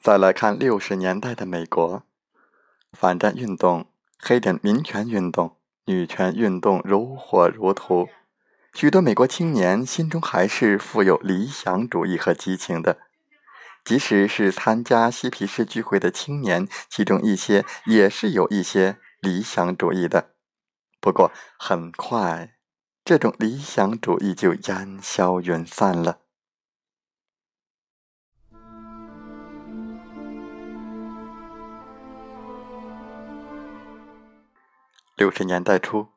再来看六十年代的美国，反战运动、黑人民权运动、女权运动如火如荼，许多美国青年心中还是富有理想主义和激情的。即使是参加嬉皮士聚会的青年，其中一些也是有一些理想主义的。不过，很快这种理想主义就烟消云散了。六十年代初，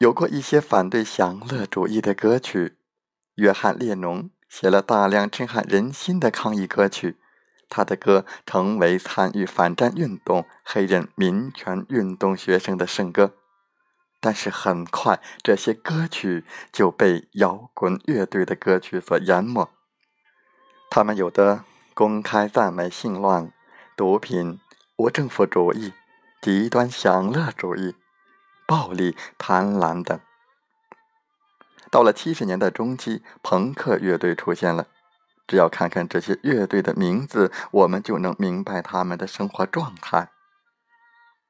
有过一些反对享乐主义的歌曲。约翰列侬写了大量震撼人心的抗议歌曲，他的歌成为参与反战运动、黑人民权运动学生的圣歌。但是很快，这些歌曲就被摇滚乐队的歌曲所淹没。他们有的公开赞美性乱、毒品、无政府主义、极端享乐主义。暴力、贪婪等。到了七十年代中期，朋克乐队出现了。只要看看这些乐队的名字，我们就能明白他们的生活状态：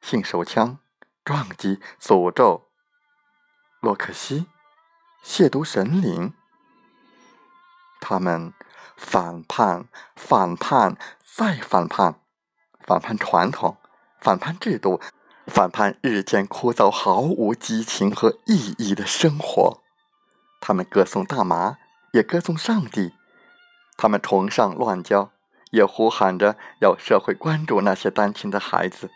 性手枪、撞击、诅咒、洛克西、亵渎神灵。他们反叛、反叛、再反叛，反叛传统，反叛制度。反叛日渐枯燥、毫无激情和意义的生活。他们歌颂大麻，也歌颂上帝；他们崇尚乱交，也呼喊着要社会关注那些单亲的孩子；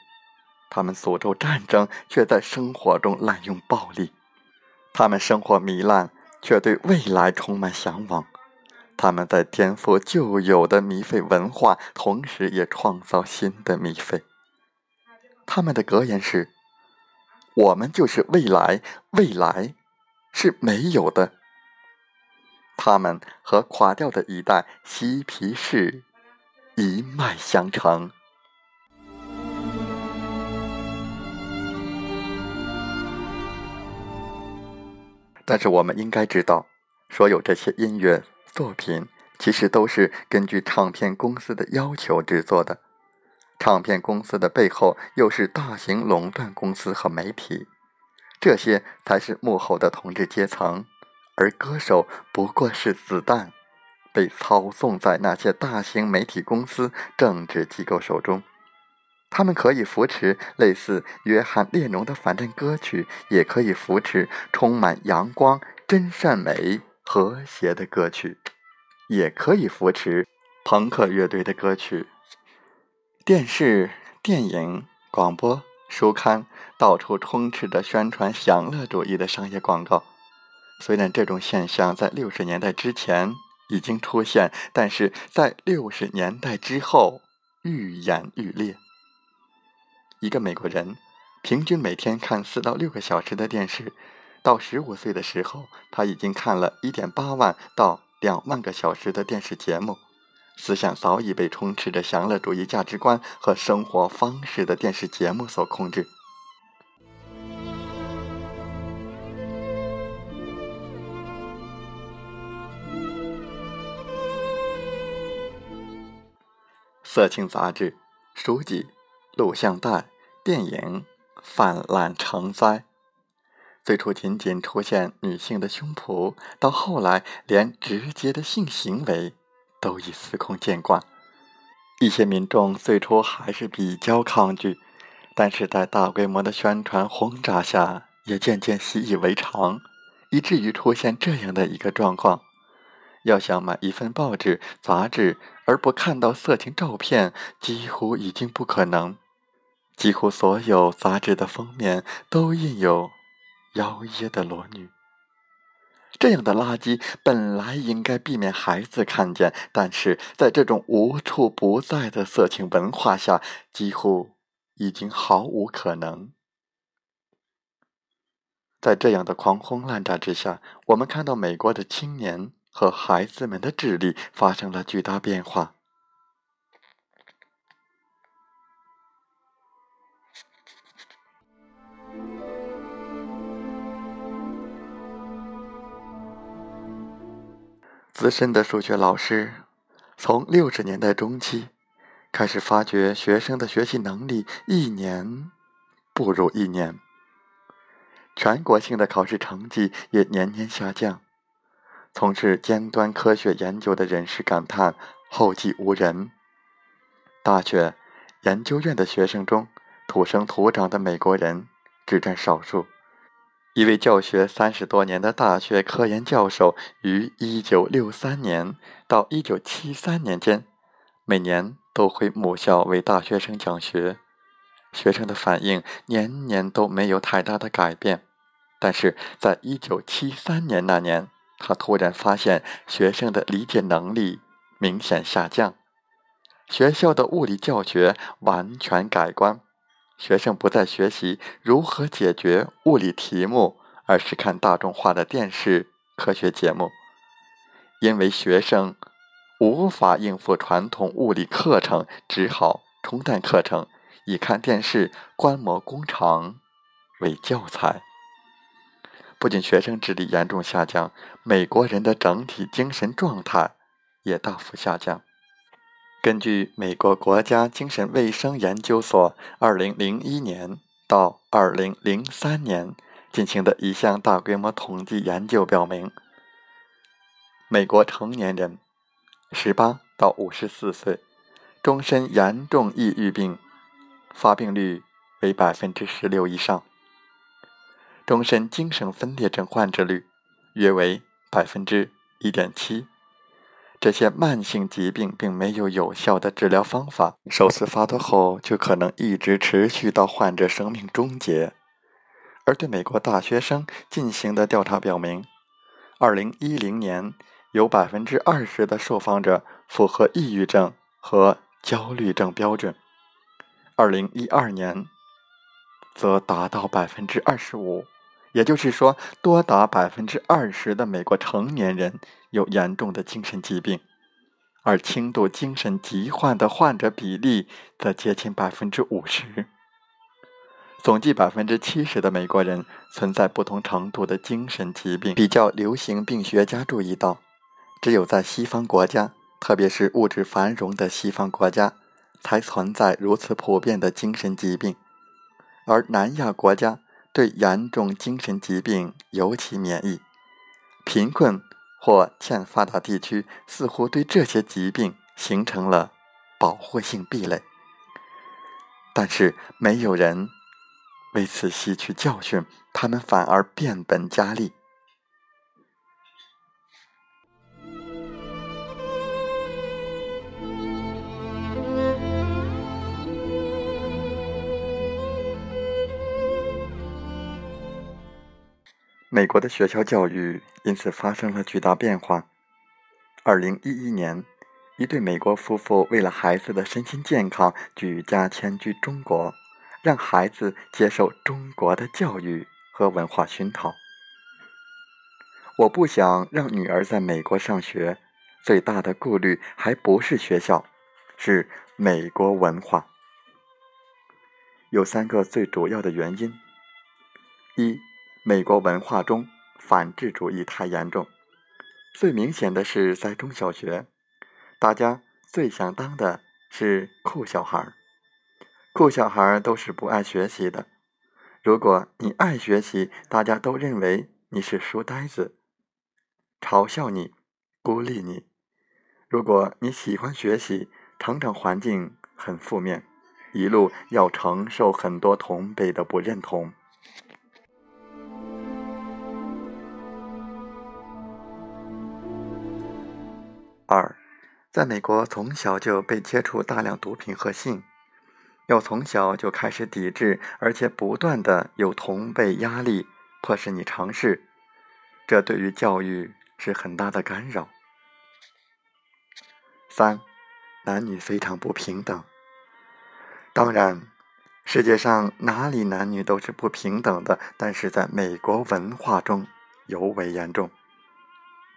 他们诅咒战争，却在生活中滥用暴力；他们生活糜烂，却对未来充满向往；他们在颠覆旧有的糜费文化，同时也创造新的糜费。他们的格言是：“我们就是未来，未来是没有的。”他们和垮掉的一代嬉皮士一脉相承。但是我们应该知道，所有这些音乐作品其实都是根据唱片公司的要求制作的。唱片公司的背后又是大型垄断公司和媒体，这些才是幕后的统治阶层，而歌手不过是子弹，被操纵在那些大型媒体公司、政治机构手中。他们可以扶持类似约翰列侬的反战歌曲，也可以扶持充满阳光、真善美、和谐的歌曲，也可以扶持朋克乐队的歌曲。电视、电影、广播、书刊，到处充斥着宣传享乐主义的商业广告。虽然这种现象在六十年代之前已经出现，但是在六十年代之后愈演愈烈。一个美国人平均每天看四到六个小时的电视，到十五岁的时候，他已经看了一点八万到两万个小时的电视节目。思想早已被充斥着享乐主义价值观和生活方式的电视节目所控制。色情杂志、书籍、录像带、电影泛滥成灾。最初仅仅出现女性的胸脯，到后来连直接的性行为。都已司空见惯，一些民众最初还是比较抗拒，但是在大规模的宣传轰炸下，也渐渐习以为常，以至于出现这样的一个状况：要想买一份报纸、杂志而不看到色情照片，几乎已经不可能。几乎所有杂志的封面都印有妖冶的裸女。这样的垃圾本来应该避免孩子看见，但是在这种无处不在的色情文化下，几乎已经毫无可能。在这样的狂轰滥炸之下，我们看到美国的青年和孩子们的智力发生了巨大变化。资深的数学老师从六十年代中期开始发觉，学生的学习能力一年不如一年。全国性的考试成绩也年年下降。从事尖端科学研究的人士感叹后继无人。大学研究院的学生中，土生土长的美国人只占少数。一位教学三十多年的大学科研教授，于一九六三年到一九七三年间，每年都回母校为大学生讲学。学生的反应年年都没有太大的改变，但是在一九七三年那年，他突然发现学生的理解能力明显下降，学校的物理教学完全改观，学生不再学习如何解决物理题目，而是看大众化的电视科学节目，因为学生无法应付传统物理课程，只好冲淡课程。以看电视、观摩工厂为教材，不仅学生智力严重下降，美国人的整体精神状态也大幅下降。根据美国国家精神卫生研究所2001年到2003年进行的一项大规模统计研究表明，美国成年人18到54岁终身严重抑郁病。发病率为百分之十六以上，终身精神分裂症患者率约为百分之一点七。这些慢性疾病并没有有效的治疗方法，首次发作后就可能一直持续到患者生命终结。而对美国大学生进行的调查表明，二零一零年有百分之二十的受访者符合抑郁症和焦虑症标准。二零一二年，则达到百分之二十五，也就是说，多达百分之二十的美国成年人有严重的精神疾病，而轻度精神疾患的患者比例则接近百分之五十。总计百分之七十的美国人存在不同程度的精神疾病。比较流行病学家注意到，只有在西方国家，特别是物质繁荣的西方国家。才存在如此普遍的精神疾病，而南亚国家对严重精神疾病尤其免疫，贫困或欠发达地区似乎对这些疾病形成了保护性壁垒，但是没有人为此吸取教训，他们反而变本加厉。美国的学校教育因此发生了巨大变化。二零一一年，一对美国夫妇为了孩子的身心健康，举家迁居中国，让孩子接受中国的教育和文化熏陶。我不想让女儿在美国上学，最大的顾虑还不是学校，是美国文化。有三个最主要的原因：一。美国文化中反智主义太严重，最明显的是在中小学，大家最想当的是酷小孩儿。酷小孩儿都是不爱学习的。如果你爱学习，大家都认为你是书呆子，嘲笑你，孤立你。如果你喜欢学习，成长环境很负面，一路要承受很多同辈的不认同。二，在美国从小就被接触大量毒品和性，要从小就开始抵制，而且不断的有同辈压力迫使你尝试，这对于教育是很大的干扰。三，男女非常不平等。当然，世界上哪里男女都是不平等的，但是在美国文化中尤为严重。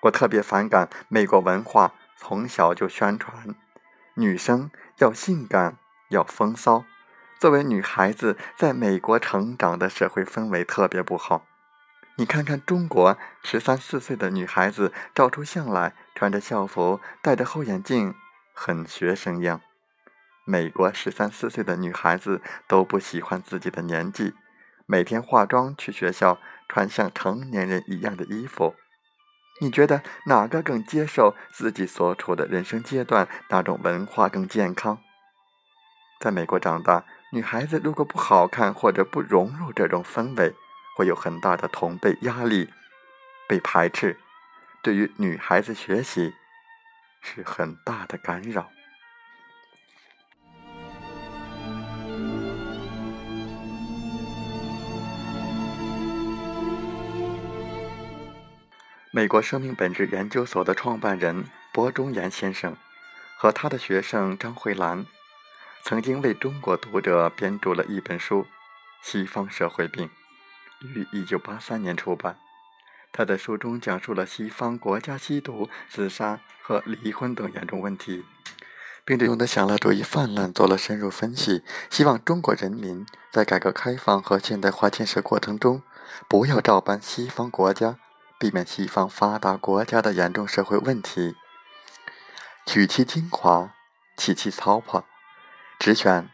我特别反感美国文化从小就宣传女生要性感、要风骚。作为女孩子，在美国成长的社会氛围特别不好。你看看中国十三四岁的女孩子照出相来，穿着校服，戴着厚眼镜，很学生样。美国十三四岁的女孩子都不喜欢自己的年纪，每天化妆去学校，穿像成年人一样的衣服。你觉得哪个更接受自己所处的人生阶段？哪种文化更健康？在美国长大，女孩子如果不好看或者不融入这种氛围。会有很大的同辈压力，被排斥，对于女孩子学习是很大的干扰。美国生命本质研究所的创办人柏中岩先生和他的学生张慧兰，曾经为中国读者编著了一本书《西方社会病》。于一九八三年出版。他在书中讲述了西方国家吸毒、自杀和离婚等严重问题，并对中的享乐主义泛滥做了深入分析。希望中国人民在改革开放和现代化建设过程中，不要照搬西方国家，避免西方发达国家的严重社会问题，取其精华，弃其糟粕，只选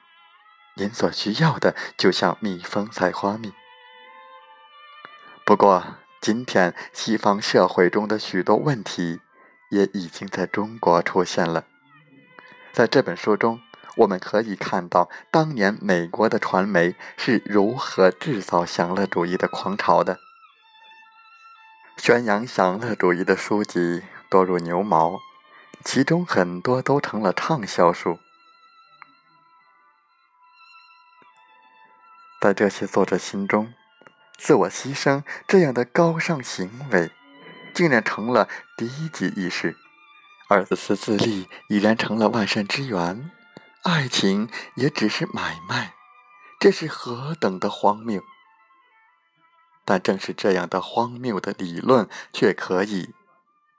您所需要的，就像蜜蜂采花蜜。不过，今天西方社会中的许多问题也已经在中国出现了。在这本书中，我们可以看到当年美国的传媒是如何制造享乐主义的狂潮的。宣扬享乐主义的书籍多如牛毛，其中很多都成了畅销书。在这些作者心中，自我牺牲这样的高尚行为，竟然成了低级意识；而自私自利已然成了万善之源，爱情也只是买卖，这是何等的荒谬！但正是这样的荒谬的理论，却可以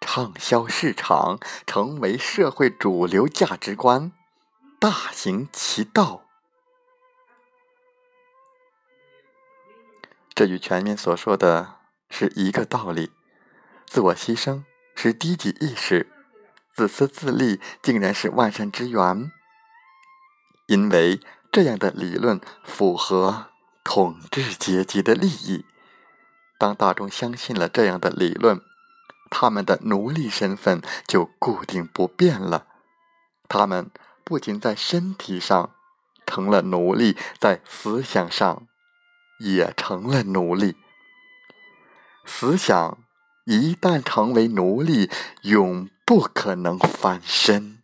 畅销市场，成为社会主流价值观，大行其道。这与前面所说的是一个道理：自我牺牲是低级意识，自私自利竟然是万善之源。因为这样的理论符合统治阶级的利益。当大众相信了这样的理论，他们的奴隶身份就固定不变了。他们不仅在身体上成了奴隶，在思想上。也成了奴隶。思想一旦成为奴隶，永不可能翻身。